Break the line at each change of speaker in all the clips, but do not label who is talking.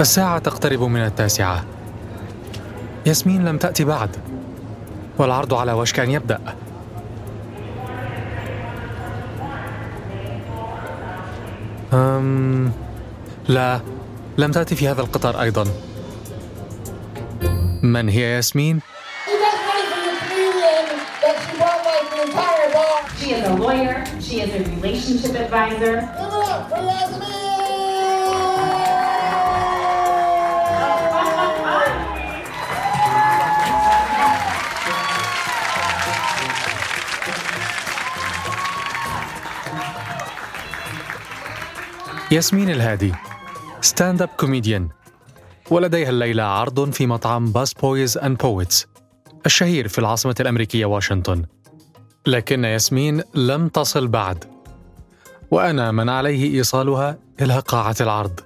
الساعة تقترب من التاسعة ياسمين لم تأتي بعد والعرض على وشك أن يبدأ أم لا لم تأتي في هذا القطار أيضا من هي ياسمين؟
She is a lawyer. She is a relationship advisor.
ياسمين الهادي stand-up comedian ولديها الليلة عرض في مطعم Busboys and Poets الشهير في العاصمة الأمريكية واشنطن. لكن ياسمين لم تصل بعد وأنا من عليه إيصالها إلى قاعة العرض.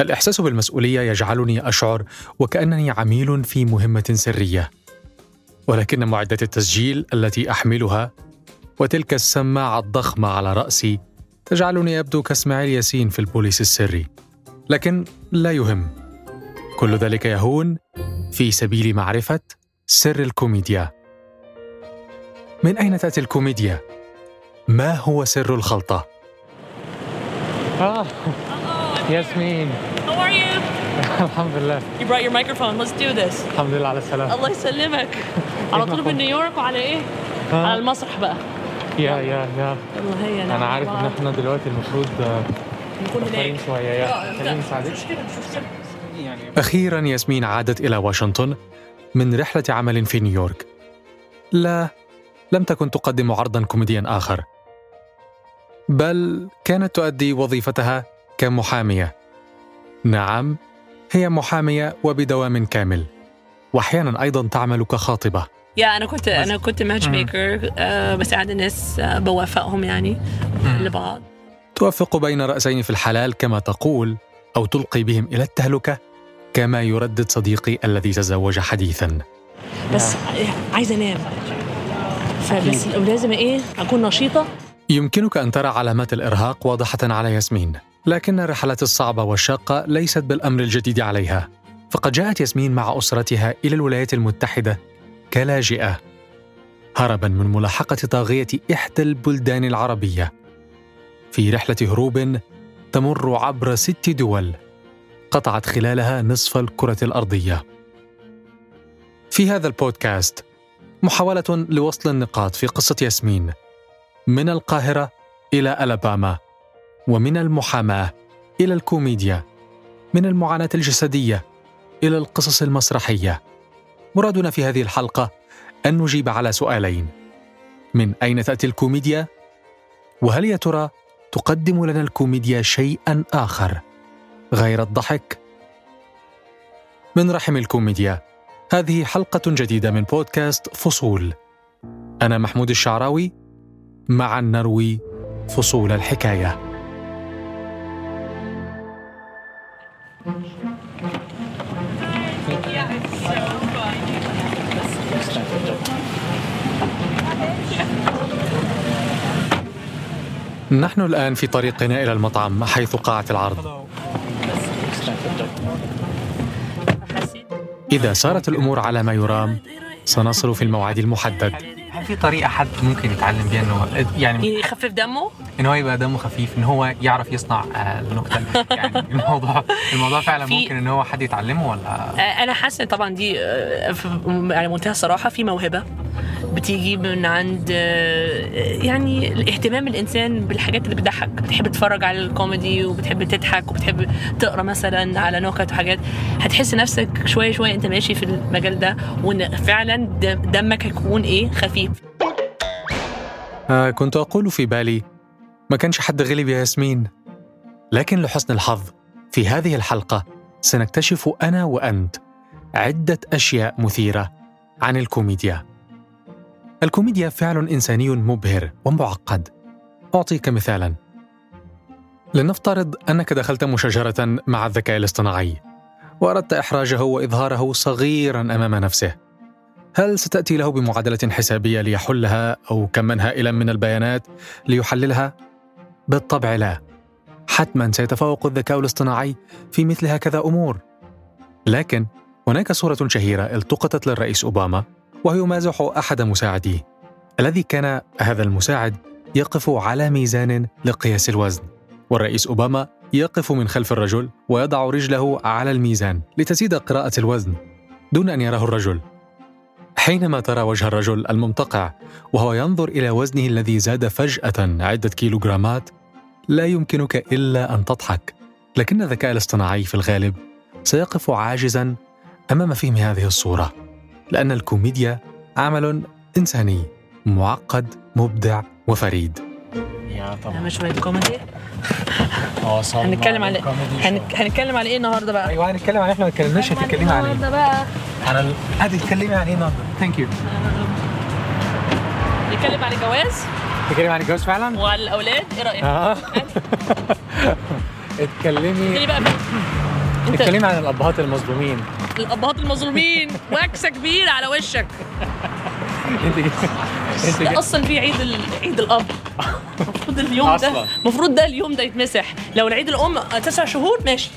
الإحساس بالمسؤولية يجعلني أشعر وكأنني عميل في مهمة سرية. ولكن معدة التسجيل التي أحملها وتلك السماعة الضخمة على رأسي تجعلني أبدو كاسماعيل ياسين في البوليس السري لكن لا يهم كل ذلك يهون في سبيل معرفة سر الكوميديا من أين تأتي الكوميديا؟ ما هو سر الخلطة؟ آه ياسمين
How are you?
الحمد لله
You brought your microphone. Let's do this.
الحمد لله على السلامة
الله يسلمك. على طول من نيويورك وعلى إيه؟ على المسرح بقى.
يا يا يا
يلا هيا
أنا عارف إن إحنا دلوقتي المفروض
نكون هناك.
شوية يا خليني
مشكلة مش مشكلة.
أخيرا ياسمين عادت إلى واشنطن من رحلة عمل في نيويورك. لا، لم تكن تقدم عرضا كوميديا آخر. بل كانت تؤدي وظيفتها كمحامية. نعم، هي محامية وبدوام كامل. وأحيانا أيضا تعمل كخاطبة.
يا أنا كنت أنا كنت ماتش ميكر بساعد الناس آه بوافقهم يعني لبعض.
توفق بين رأسين في الحلال كما تقول أو تلقي بهم إلى التهلكة كما يردد صديقي الذي تزوج حديثا.
بس عايزة أنام. فبس لازم إيه أكون نشيطة
يمكنك أن ترى علامات الإرهاق واضحة على ياسمين، لكن الرحلات الصعبة والشاقة ليست بالأمر الجديد عليها، فقد جاءت ياسمين مع أسرتها إلى الولايات المتحدة كلاجئة، هربا من ملاحقة طاغية إحدى البلدان العربية. في رحلة هروب تمر عبر ست دول، قطعت خلالها نصف الكرة الأرضية. في هذا البودكاست محاولة لوصل النقاط في قصة ياسمين من القاهرة إلى ألاباما ومن المحاماة إلى الكوميديا من المعاناة الجسدية إلى القصص المسرحية مرادنا في هذه الحلقة أن نجيب على سؤالين من أين تأتي الكوميديا؟ وهل يا ترى تقدم لنا الكوميديا شيئا آخر غير الضحك؟ من رحم الكوميديا هذه حلقة جديدة من بودكاست فصول أنا محمود الشعراوي معا نروي فصول الحكاية نحن الآن في طريقنا إلى المطعم حيث قاعة العرض. إذا سارت الأمور على ما يرام سنصل في الموعد المحدد.
هل في طريقة حد ممكن يتعلم بيها إنه يعني
يخفف دمه؟
إن هو يبقى دمه خفيف إن هو يعرف يصنع آه، النكتة يعني الموضوع الموضوع فعلا ممكن إن هو حد يتعلمه ولا؟
آه، أنا حاسة طبعا دي آه، في- يعني منتهى الصراحة في موهبة. بتيجي من عند آه، يعني الاهتمام الإنسان بالحاجات اللي بتضحك. بتحب تتفرج على الكوميدي وبتحب تضحك وبتحب تقرأ مثلا على نكت وحاجات. هتحس نفسك شوية شوية أنت ماشي في المجال ده وإن فعلا دم- دمك هيكون إيه؟ خفيف.
آه كنت أقول في بالي ما كانش حد غلب يا ياسمين. لكن لحسن الحظ في هذه الحلقة سنكتشف أنا وأنت عدة أشياء مثيرة عن الكوميديا. الكوميديا فعل إنساني مبهر ومعقد. أعطيك مثالا. لنفترض أنك دخلت مشاجرة مع الذكاء الاصطناعي وأردت إحراجه وإظهاره صغيرا أمام نفسه. هل ستأتي له بمعادلة حسابية ليحلها أو كما هائلا من البيانات ليحللها؟ بالطبع لا. حتما سيتفوق الذكاء الاصطناعي في مثل هكذا أمور. لكن هناك صورة شهيرة التقطت للرئيس أوباما. وهو يمازح أحد مساعديه الذي كان هذا المساعد يقف على ميزان لقياس الوزن. والرئيس أوباما يقف من خلف الرجل ويضع رجله على الميزان لتزيد قراءة الوزن دون أن يراه الرجل. حينما ترى وجه الرجل الممتقع وهو ينظر إلى وزنه الذي زاد فجأة عدة كيلوغرامات لا يمكنك إلا أن تضحك. لكن الذكاء الاصطناعي في الغالب سيقف عاجزا أمام فهم هذه الصورة. لأن الكوميديا عمل إنساني معقد مبدع وفريد
yeah طبعا
نعمل شوية كوميدي هنتكلم على. هنك... هنتكلم على إيه النهارده بقى؟
أيوه هنتكلم عن إحنا ما اتكلمناش هتتكلمي عن إيه؟
النهارده بقى
عن ال... هتتكلمي عن إيه النهارده؟ thank you
نتكلم عن الجواز
تتكلمي عن الجواز فعلا؟
وعن الاولاد إيه رأيك؟
آه اتكلمي
ابتدي بقى انت
اتكلمي عن الأبهات المظلومين
الابهات المظلومين وكسه كبيره على وشك
انت انت
ده أصلا في عيد ال... عيد الاب المفروض اليوم ده. المفروض ده اليوم ده يتمسح لو العيد الام تسع شهور ماشي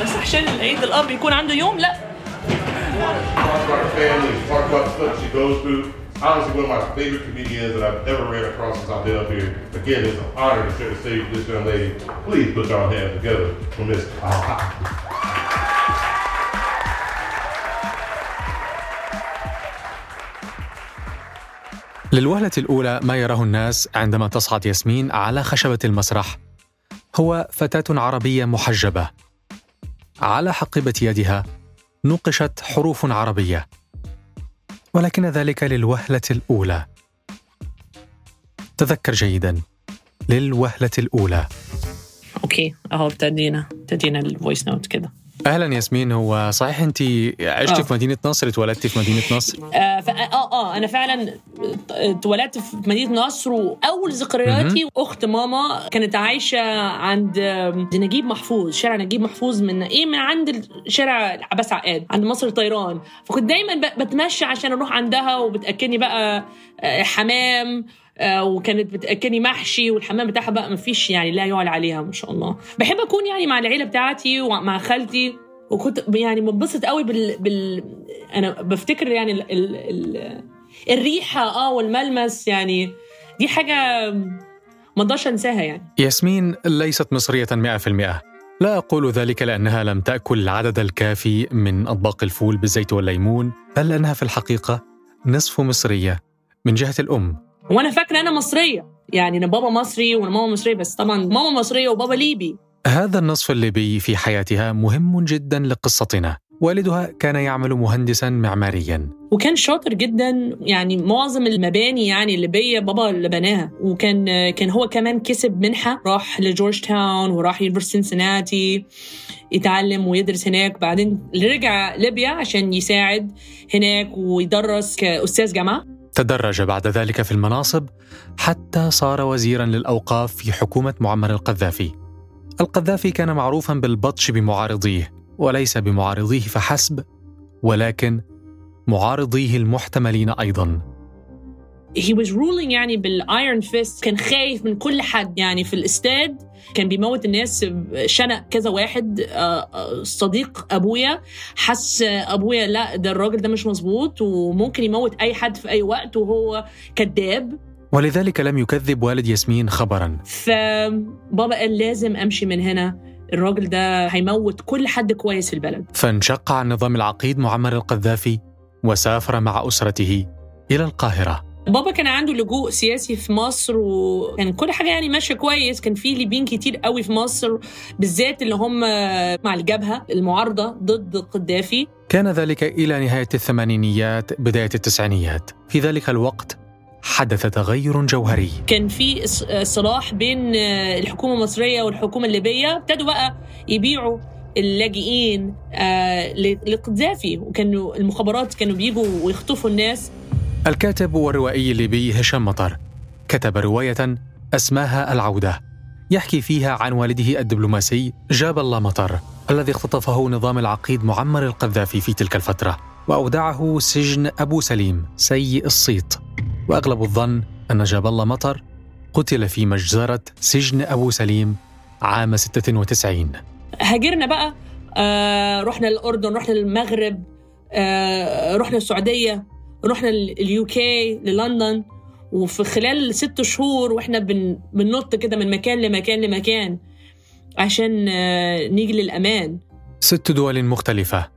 بس عشان العيد الاب يكون عنده يوم لا.
Honestly, one of my favorite comedians that I've ever ran across since I've been up here. Again, it's an honor to share the stage with this young lady. Please put your hands together for Miss
للوهلة الأولى ما يراه الناس عندما تصعد ياسمين على خشبة المسرح هو فتاة عربية محجبة. على حقيبة يدها نقشت حروف عربية. ولكن ذلك للوهلة الأولى. تذكر جيدا للوهلة الأولى.
okay أهو ابتدينا ابتدينا ال voice note كده
أهلا ياسمين هو صحيح أنت عشتي
آه.
في مدينة نصر اتولدتي في مدينة نصر؟
آه فا آه آه أنا فعلا اتولدت في مدينة نصر وأول ذكرياتي اخت ماما كانت عايشة عند نجيب محفوظ شارع نجيب محفوظ من إيه من عند شارع عباس عقاد عند مصر الطيران فكنت دايما بتمشى عشان أروح عندها وبتاكلني بقى آه، حمام آه، وكانت بتاكلني محشي والحمام بتاعها بقى مفيش يعني لا يعلى عليها ما شاء الله. بحب أكون يعني مع العيلة بتاعتي ومع خالتي. وكنت يعني بنبسط قوي بال, بال... أنا بفتكر يعني ال... ال... ال... الريحة آه والملمس يعني دي حاجة ما أقدرش أنساها يعني.
ياسمين ليست مصرية 100% لا أقول ذلك لأنها لم تأكل العدد الكافي من أطباق الفول بالزيت والليمون بل أنها في الحقيقة نصف مصرية. من جهة الأم.
وأنا فاكرة أنا مصرية. يعني أنا بابا مصري وأنا ماما مصرية بس طبعا ماما مصرية وبابا ليبي.
هذا النصف الليبي في حياتها مهم جدا لقصتنا. والدها كان يعمل مهندسا معماريا.
وكان شاطر جدا يعني معظم المباني يعني الليبية بابا اللي بناها. وكان كان هو كمان كسب منحة راح لجورج تاون وراح university سنسناتي يتعلم ويدرس هناك. بعدين رجع ليبيا عشان يساعد هناك ويدرس كأستاذ جامعة.
تدرج بعد ذلك في المناصب حتى صار وزيرا للأوقاف في حكومة معمر القذافي. القذافي كان معروفا بالبطش بمعارضيه وليس بمعارضيه فحسب ولكن معارضيه المحتملين أيضا.
He was ruling يعني بالايرون فيست كان خايف من كل حد يعني في الأستاد. كان بيموت الناس شنق كذا واحد آه، آه، صديق أبويا. حس أبويا لأ ده الراجل ده مش مظبوط وممكن يموت أي حد في أي وقت وهو كذاب.
ولذلك لم يكذب والد ياسمين خبرا.
فبابا قال لازم أمشي من هنا. الراجل ده هيموت كل حد كويس في البلد.
فانشق عن نظام العقيد معمر القذافي وسافر مع أسرته إلى القاهرة.
بابا كان عنده لجوء سياسي في مصر وكان كل حاجة يعني ماشية كويس. كان في ليبيين كتير قوي في مصر بالذات اللي هم مع الجبهة المعارضة ضد القذافي.
كان ذلك إلى نهاية الثمانينيات بداية التسعينيات. في ذلك الوقت حدث تغير جوهري.
كان في صلاح بين الحكومة المصرية والحكومة الليبية. ابتدوا بقى يبيعوا اللاجئين آه، ل- للقذافي وكانوا المخابرات كانوا بيجوا ويخطفوا الناس.
الكاتب والروائي الليبي هشام مطر كتب رواية أسماها العودة. يحكي فيها عن والده الدبلوماسي جاب الله مطر الذي اختطفه نظام العقيد معمر القذافي في تلك الفترة. وأودعه سجن أبو سليم سيء الصيت. وأغلب الظن أن جاب الله مطر قتل في مجزرة سجن أبو سليم عام 96
هاجرنا بقى. آه رحنا الأردن رحنا المغرب آه رحنا السعودية رحنا اليو كي للندن. وفي خلال ست شهور وإحنا بن بننط كده من مكان لمكان لمكان عشان آه نيجي للأمان.
ست دول مختلفة.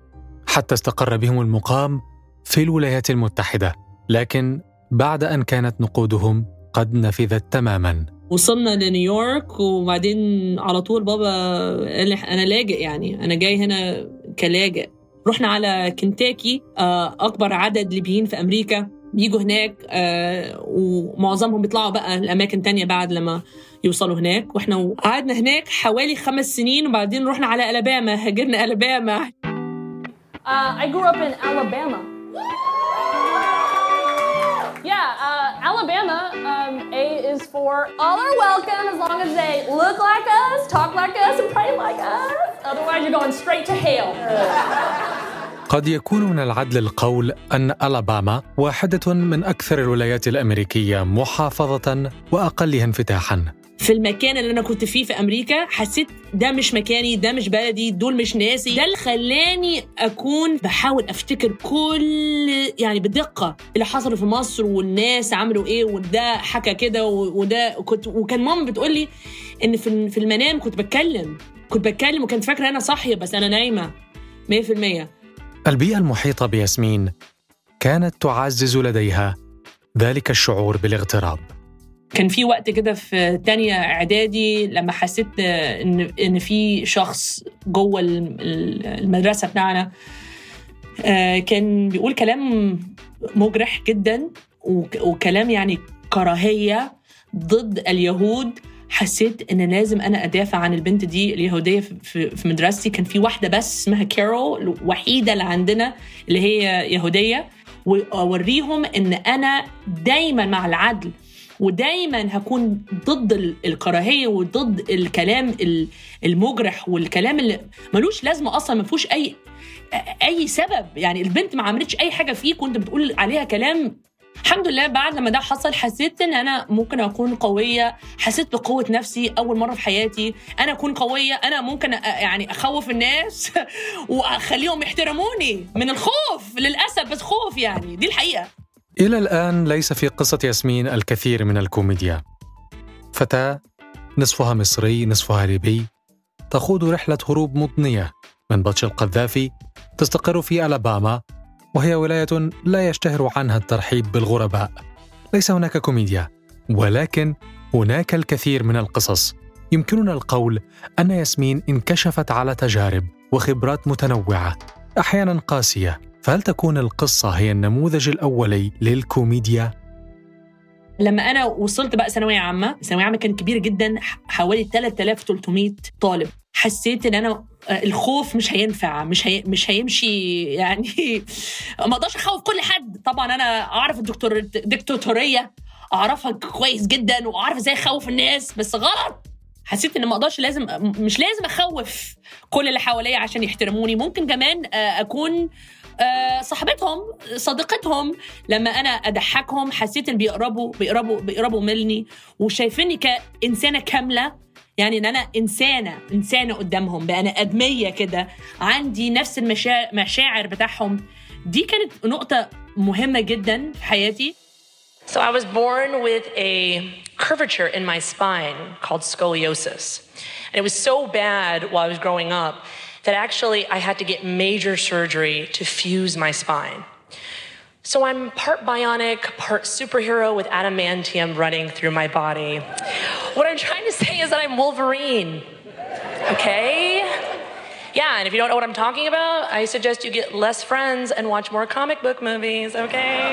حتى استقر بهم المقام في الولايات المتحدة لكن بعد أن كانت نقودهم قد نفذت تماما.
وصلنا لنيويورك وبعدين على طول بابا قال لي أنا لاجئ يعني أنا جاي هنا كلاجئ. رحنا على كنتاكي آه، أكبر عدد ليبيين في أمريكا. بيجوا هناك آه، ومعظمهم بيطلعوا بقى لأماكن تانية بعد لما يوصلوا هناك. وإحنا قعدنا هناك حوالي خمس سنين وبعدين رحنا على ألاباما هاجرنا ألاباما.
Uh, I grew up in Alabama. Alabama, um, A is for all are welcome as long as they look like us, talk like us, and pray like us. Otherwise, you're going straight to hell.
قد يكون من العدل القول أن ألاباما واحدة من أكثر الولايات الأمريكية محافظة وأقلها انفتاحاً
في المكان اللي أنا كنت فيه في أمريكا حسيت ده مش مكاني ده مش بلدي دول مش ناسي. ده اللي خلاني أكون بحاول أفتكر كل يعني بدقة اللي حصل في مصر والناس عملوا إيه وده حكى كده وده كنت وكان ماما بتقول لي إن في في المنام كنت بتكلم. كنت بتكلم وكانت فاكرة أنا صاحية بس أنا نايمة 100%
البيئة المحيطة بياسمين كانت تعزز لديها ذلك الشعور بالاغتراب.
كان في وقت كده في تانية إعدادي لما حسيت ان إن في شخص جوه الم- المدرسة بتاعنا آه، كان بيقول كلام مجرح جدا وك- وكلام يعني كراهية ضد اليهود. حسيت إن لازم أنا أدافع عن البنت دي اليهودية في مدرستي. كان في واحدة بس اسمها كارول الوحيدة اللي عندنا اللي هي يهودية. واوريهم إن أنا دايما مع العدل ودايما هكون ضد ال- الكراهية وضد الكلام ال- المجرح والكلام اللي ملوش لازمة أصلا ما فيهوش اي أي سبب. يعني البنت ما عملتش أي حاجة فيك وأنت بتقول عليها كلام. الحمد لله بعد لما ده حصل حسيت إن أنا ممكن أكون قوية. حسيت بقوة نفسي أول مرة في حياتي. أنا أكون قوية. أنا ممكن يعني أخوف الناس وأخليهم يحترموني من الخوف للأسف بس خوف يعني. دي الحقيقة.
إلى الآن ليس في قصة ياسمين الكثير من الكوميديا. فتاة نصفها مصري نصفها ليبي تخوض رحلة هروب مضنية من بطش القذافي تستقر في ألاباما وهي ولاية لا يشتهر عنها الترحيب بالغرباء. ليس هناك كوميديا ولكن هناك الكثير من القصص. يمكننا القول أن ياسمين انكشفت على تجارب وخبرات متنوعة أحيانا قاسية. فهل تكون القصة هي النموذج الأولي للكوميديا؟
لما أنا وصلت بقى ثانوية عامة ثانوية عامة كان كبير جدا حوالي 3300 طالب. حسيت إن أنا آه، الخوف مش هينفع مش هي مش هيمشي يعني ما أقدرش أخوف كل حد. طبعا أنا أعرف الدكتور الدكتاتوريه أعرفها كويس جدا وأعرف إزاي أخوف الناس بس غلط. حسيت إن ما أقدرش لازم مش لازم أخوف كل اللي حواليا عشان يحترموني. ممكن كمان آه، أكون آه، صاحبتهم صديقتهم لما أنا أضحكهم حسيت إن بيقربوا بيقربوا بيقربوا مني وشايفيني كإنسانة كاملة يعني إن أنا إنسانة إنسانة قدامهم بقى أنا أدمية كده عندي نفس المشاعر مشاعر بتاعهم دي كانت نقطة مهمة جدا في حياتي
So I was born with a curvature in my spine called scoliosis. And it was so bad while I was growing up that actually I had to get major surgery to fuse my spine. So I'm part bionic, part superhero with adamantium running through my body. What I'm trying to say is that I'm Wolverine. Okay? Yeah, and if you don't know what I'm talking about, I suggest you get less friends and watch more comic book movies, okay?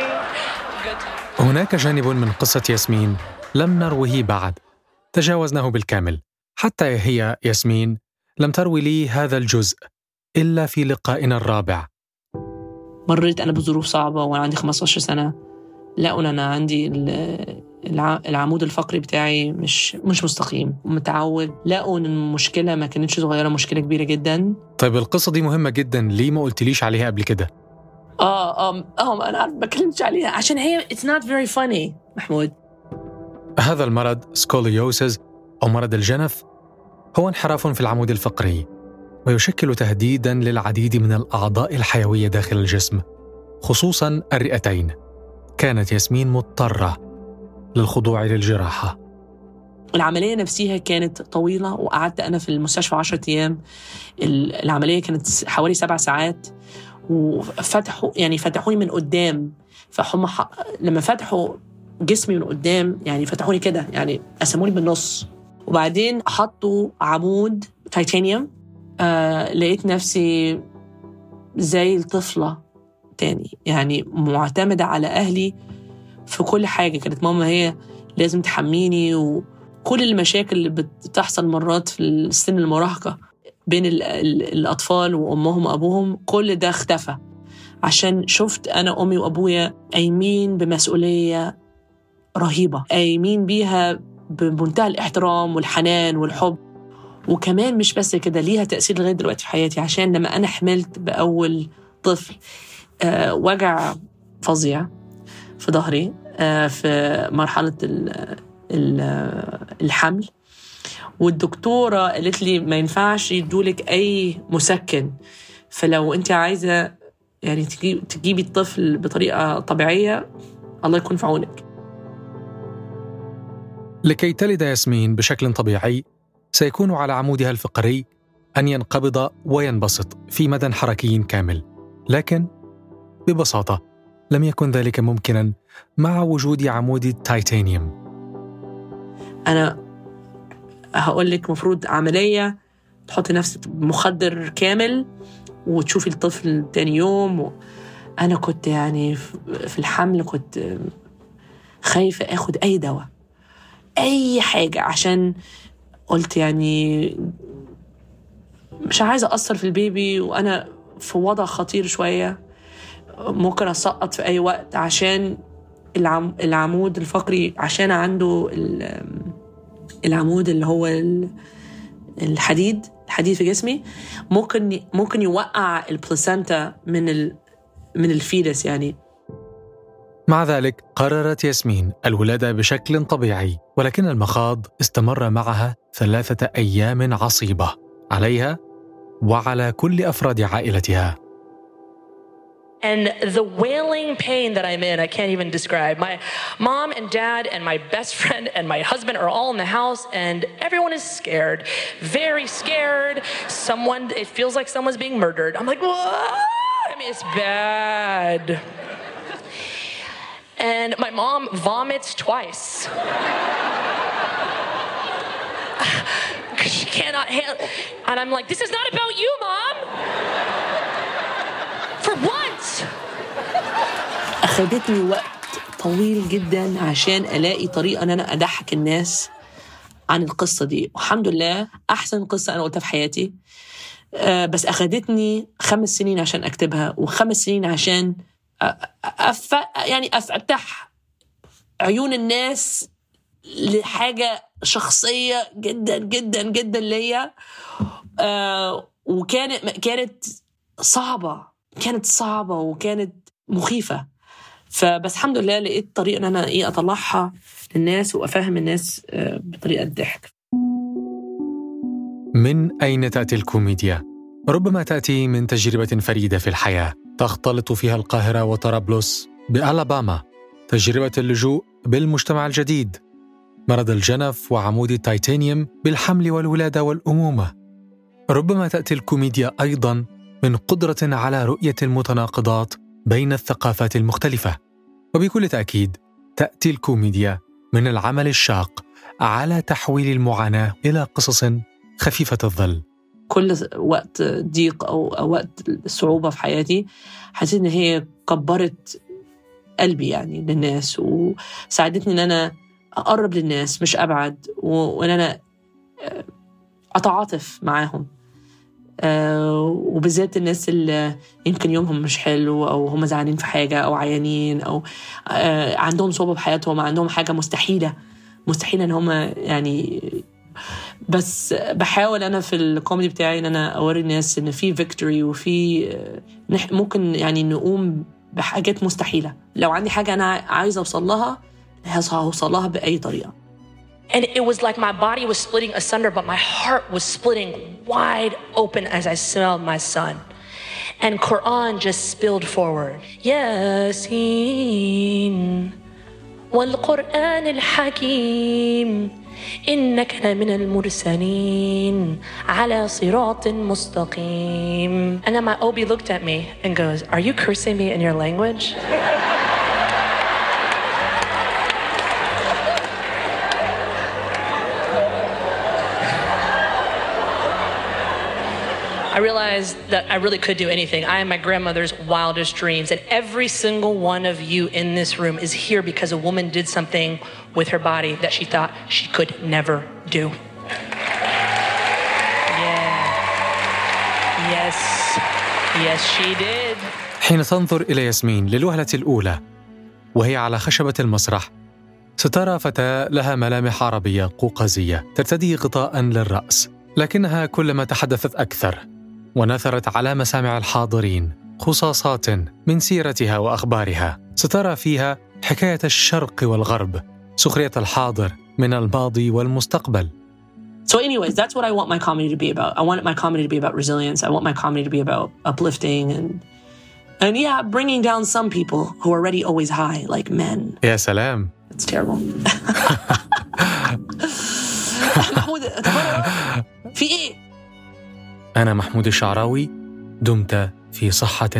Good times.
هناك جانب من قصة ياسمين لم نروه بعد تجاوزناه بالكامل حتى هي ياسمين لم تروي لي هذا الجزء إلا في لقائنا الرابع.
مريت أنا بظروف صعبة وأنا عندي 15 سنة. لقوا ان أنا عندي ال- الع- العمود الفقري بتاعي مش مش مستقيم متعوج لقوا إن المشكلة ما كانتش صغيرة مشكلة كبيرة جدا.
طيب القصة دي مهمة جدا. ليه ما قلتليش عليها قبل كده؟
آه آه آه أنا ما اتكلمتش عليها. عشان هي it's not very funny محمود.
هذا المرض سكوليوسيس أو مرض الجنف هو انحراف في العمود الفقري ويشكل تهديدا للعديد من الأعضاء الحيوية داخل الجسم خصوصا الرئتين. كانت ياسمين مضطرة للخضوع للجراحة.
العملية نفسها كانت طويلة وقعدت أنا في المستشفى عشرة أيام. ال- العملية كانت حوالي سبع ساعات وفتحوا يعني فتحوني من قدام. فهم. لما فتحوا جسمي من قدام يعني فتحوني كده يعني قسموني بالنص. وبعدين حطوا عمود تيتانيوم آه لقيت نفسي زي الطفلة تاني. يعني معتمدة على أهلي في كل حاجة. كانت ماما هي لازم تحميني وكل المشاكل اللي بتحصل مرات في السن المراهقة بين ال ال الأطفال وأمهم وأبوهم كل ده اختفى. عشان شفت أنا أمي وأبويا قايمين بمسؤولية رهيبة. قايمين بيها بمنتهى الاحترام والحنان والحب. وكمان مش بس كده ليها تأثير لغاية دلوقتي في حياتي. عشان لما أنا حملت بأول طفل آه وجع فظيع في ظهري آه في مرحلة ال ال الحمل. والدكتورة قالت لي ما ينفعش يدولك أي مسكن. فلو أنت عايزة يعني تجيب تجيبي الطفل بطريقة طبيعية الله يكون في عونك.
لكي تلد ياسمين بشكل طبيعي سيكون على عمودها الفقري أن ينقبض وينبسط في مدى حركي كامل. لكن ببساطة لم يكن ذلك ممكنا مع وجود عمود التيتانيوم
أنا هقول لك مفروض عملية تحطي نفسك بمخدر كامل وتشوفي الطفل تاني يوم و... أنا كنت يعني في الحمل كنت خايفة آخد أي دواء. أي حاجة عشان قلت يعني مش عايزة أثر في البيبي وأنا في وضع خطير شوية. ممكن أسقط في أي وقت عشان العم... العمود الفقري عشان عنده ال... العمود اللي هو ال... الحديد الحديد في جسمي. ممكن ممكن يوقع البلاسنتا من ال... من الفيلس يعني.
مع ذلك قررت ياسمين الولادة بشكل طبيعي ولكن المخاض استمر معها ثلاثة أيام عصيبة عليها وعلى كل أفراد عائلتها
And the wailing pain that I'm in, I can't even describe. My mom and dad and my best friend and my husband are all in the house, and everyone is scared. Very scared. Someone, it feels like someone's being murdered. I'm like, what? I mean, it's bad. And my mom vomits twice. She cannot handle And I'm like, this is not about you, mom. For once.
أخدتني وقت طويل جدا عشان ألاقي طريقة أن أنا أضحك الناس عن القصة دي والحمد لله أحسن قصة أنا قلتها في حياتي آه، بس أخدتني خمس سنين عشان أكتبها وخمس سنين عشان أف... يعني أفتح عيون الناس لحاجة شخصية جدا جدا جدا ليا. آه، وكانت كانت صعبة كانت صعبة وكانت مخيفة. فبس الحمد لله لقيت طريقة إن أنا إيه أطلعها للناس وأفهم الناس آه، بطريقة ضحك.
من أين تأتي الكوميديا؟ ربما تأتي من تجربة فريدة في الحياة. تختلط فيها القاهرة وطرابلس بألاباما تجربة اللجوء بالمجتمع الجديد. مرض الجنف وعمود التيتانيوم بالحمل والولادة والأمومة. ربما تأتي الكوميديا أيضا من قدرة على رؤية المتناقضات بين الثقافات المختلفة. وبكل تأكيد تأتي الكوميديا من العمل الشاق على تحويل المعاناة إلى قصص خفيفة الظل.
كل وقت ضيق أو أو وقت صعوبة في حياتي حسيت إن هي كبرت قلبي يعني للناس وساعدتني إن أنا أقرب للناس مش أبعد وإن أنا آه، أتعاطف معاهم. آه، وبالذات الناس اللي يمكن يومهم مش حلو أو هم زعلانين في حاجة أو عيانين أو آه، عندهم صعوبة في حياتهم عندهم حاجة مستحيلة مستحيل إن هم يعني بس بحاول أنا في الكوميدي بتاعي إن أنا أوري الناس إن في فيكتوري وفي آه، ممكن يعني نقوم بحاجات مستحيلة لو عندي حاجة أنا عايزة أوصل لها هوصل لها بأي طريقة
And it was like my body was splitting asunder, but my heart was splitting wide open as I smelled my son. And Quran just spilled forward. Yasin والقرآن الحكيم إنك لمن المرسلين على صراط مستقيم. And then my Obi looked at me and goes, Are you cursing me in your language? I realized that I really could do anything. I am my grandmother's wildest dreams. And every single one of you in this room is here because a woman did something with her body that she thought she could never do. Yeah. Yes. Yes, she did.
حين تنظر إلى ياسمين للوهلة الأولى وهي على خشبة المسرح سترى فتاة لها ملامح عربية قوقازية ترتدي غطاء للرأس لكنها كلما تحدثت أكثر ونثرت على مسامع الحاضرين خصاصات من سيرتها واخبارها سترى فيها حكايه الشرق والغرب سخريه الحاضر من الماضي والمستقبل
So, anyways, that's what I want my comedy to be about. I want my comedy to be about resilience. I want my comedy to be about uplifting and, and yeah, bringing down some people who are already always high, like men.
يا سلام
It's terrible. في إيه؟
أنا محمود الشعراوي دمت في صحة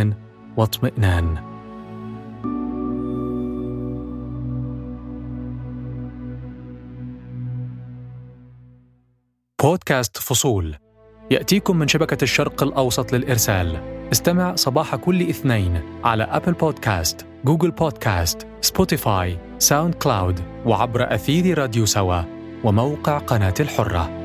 واطمئنان. بودكاست فصول. يأتيكم من شبكة الشرق الأوسط للإرسال. استمع صباح كل اثنين على Apple Podcast Google Podcast Spotify SoundCloud وعبر أثير راديو سوا وموقع قناة الحرة.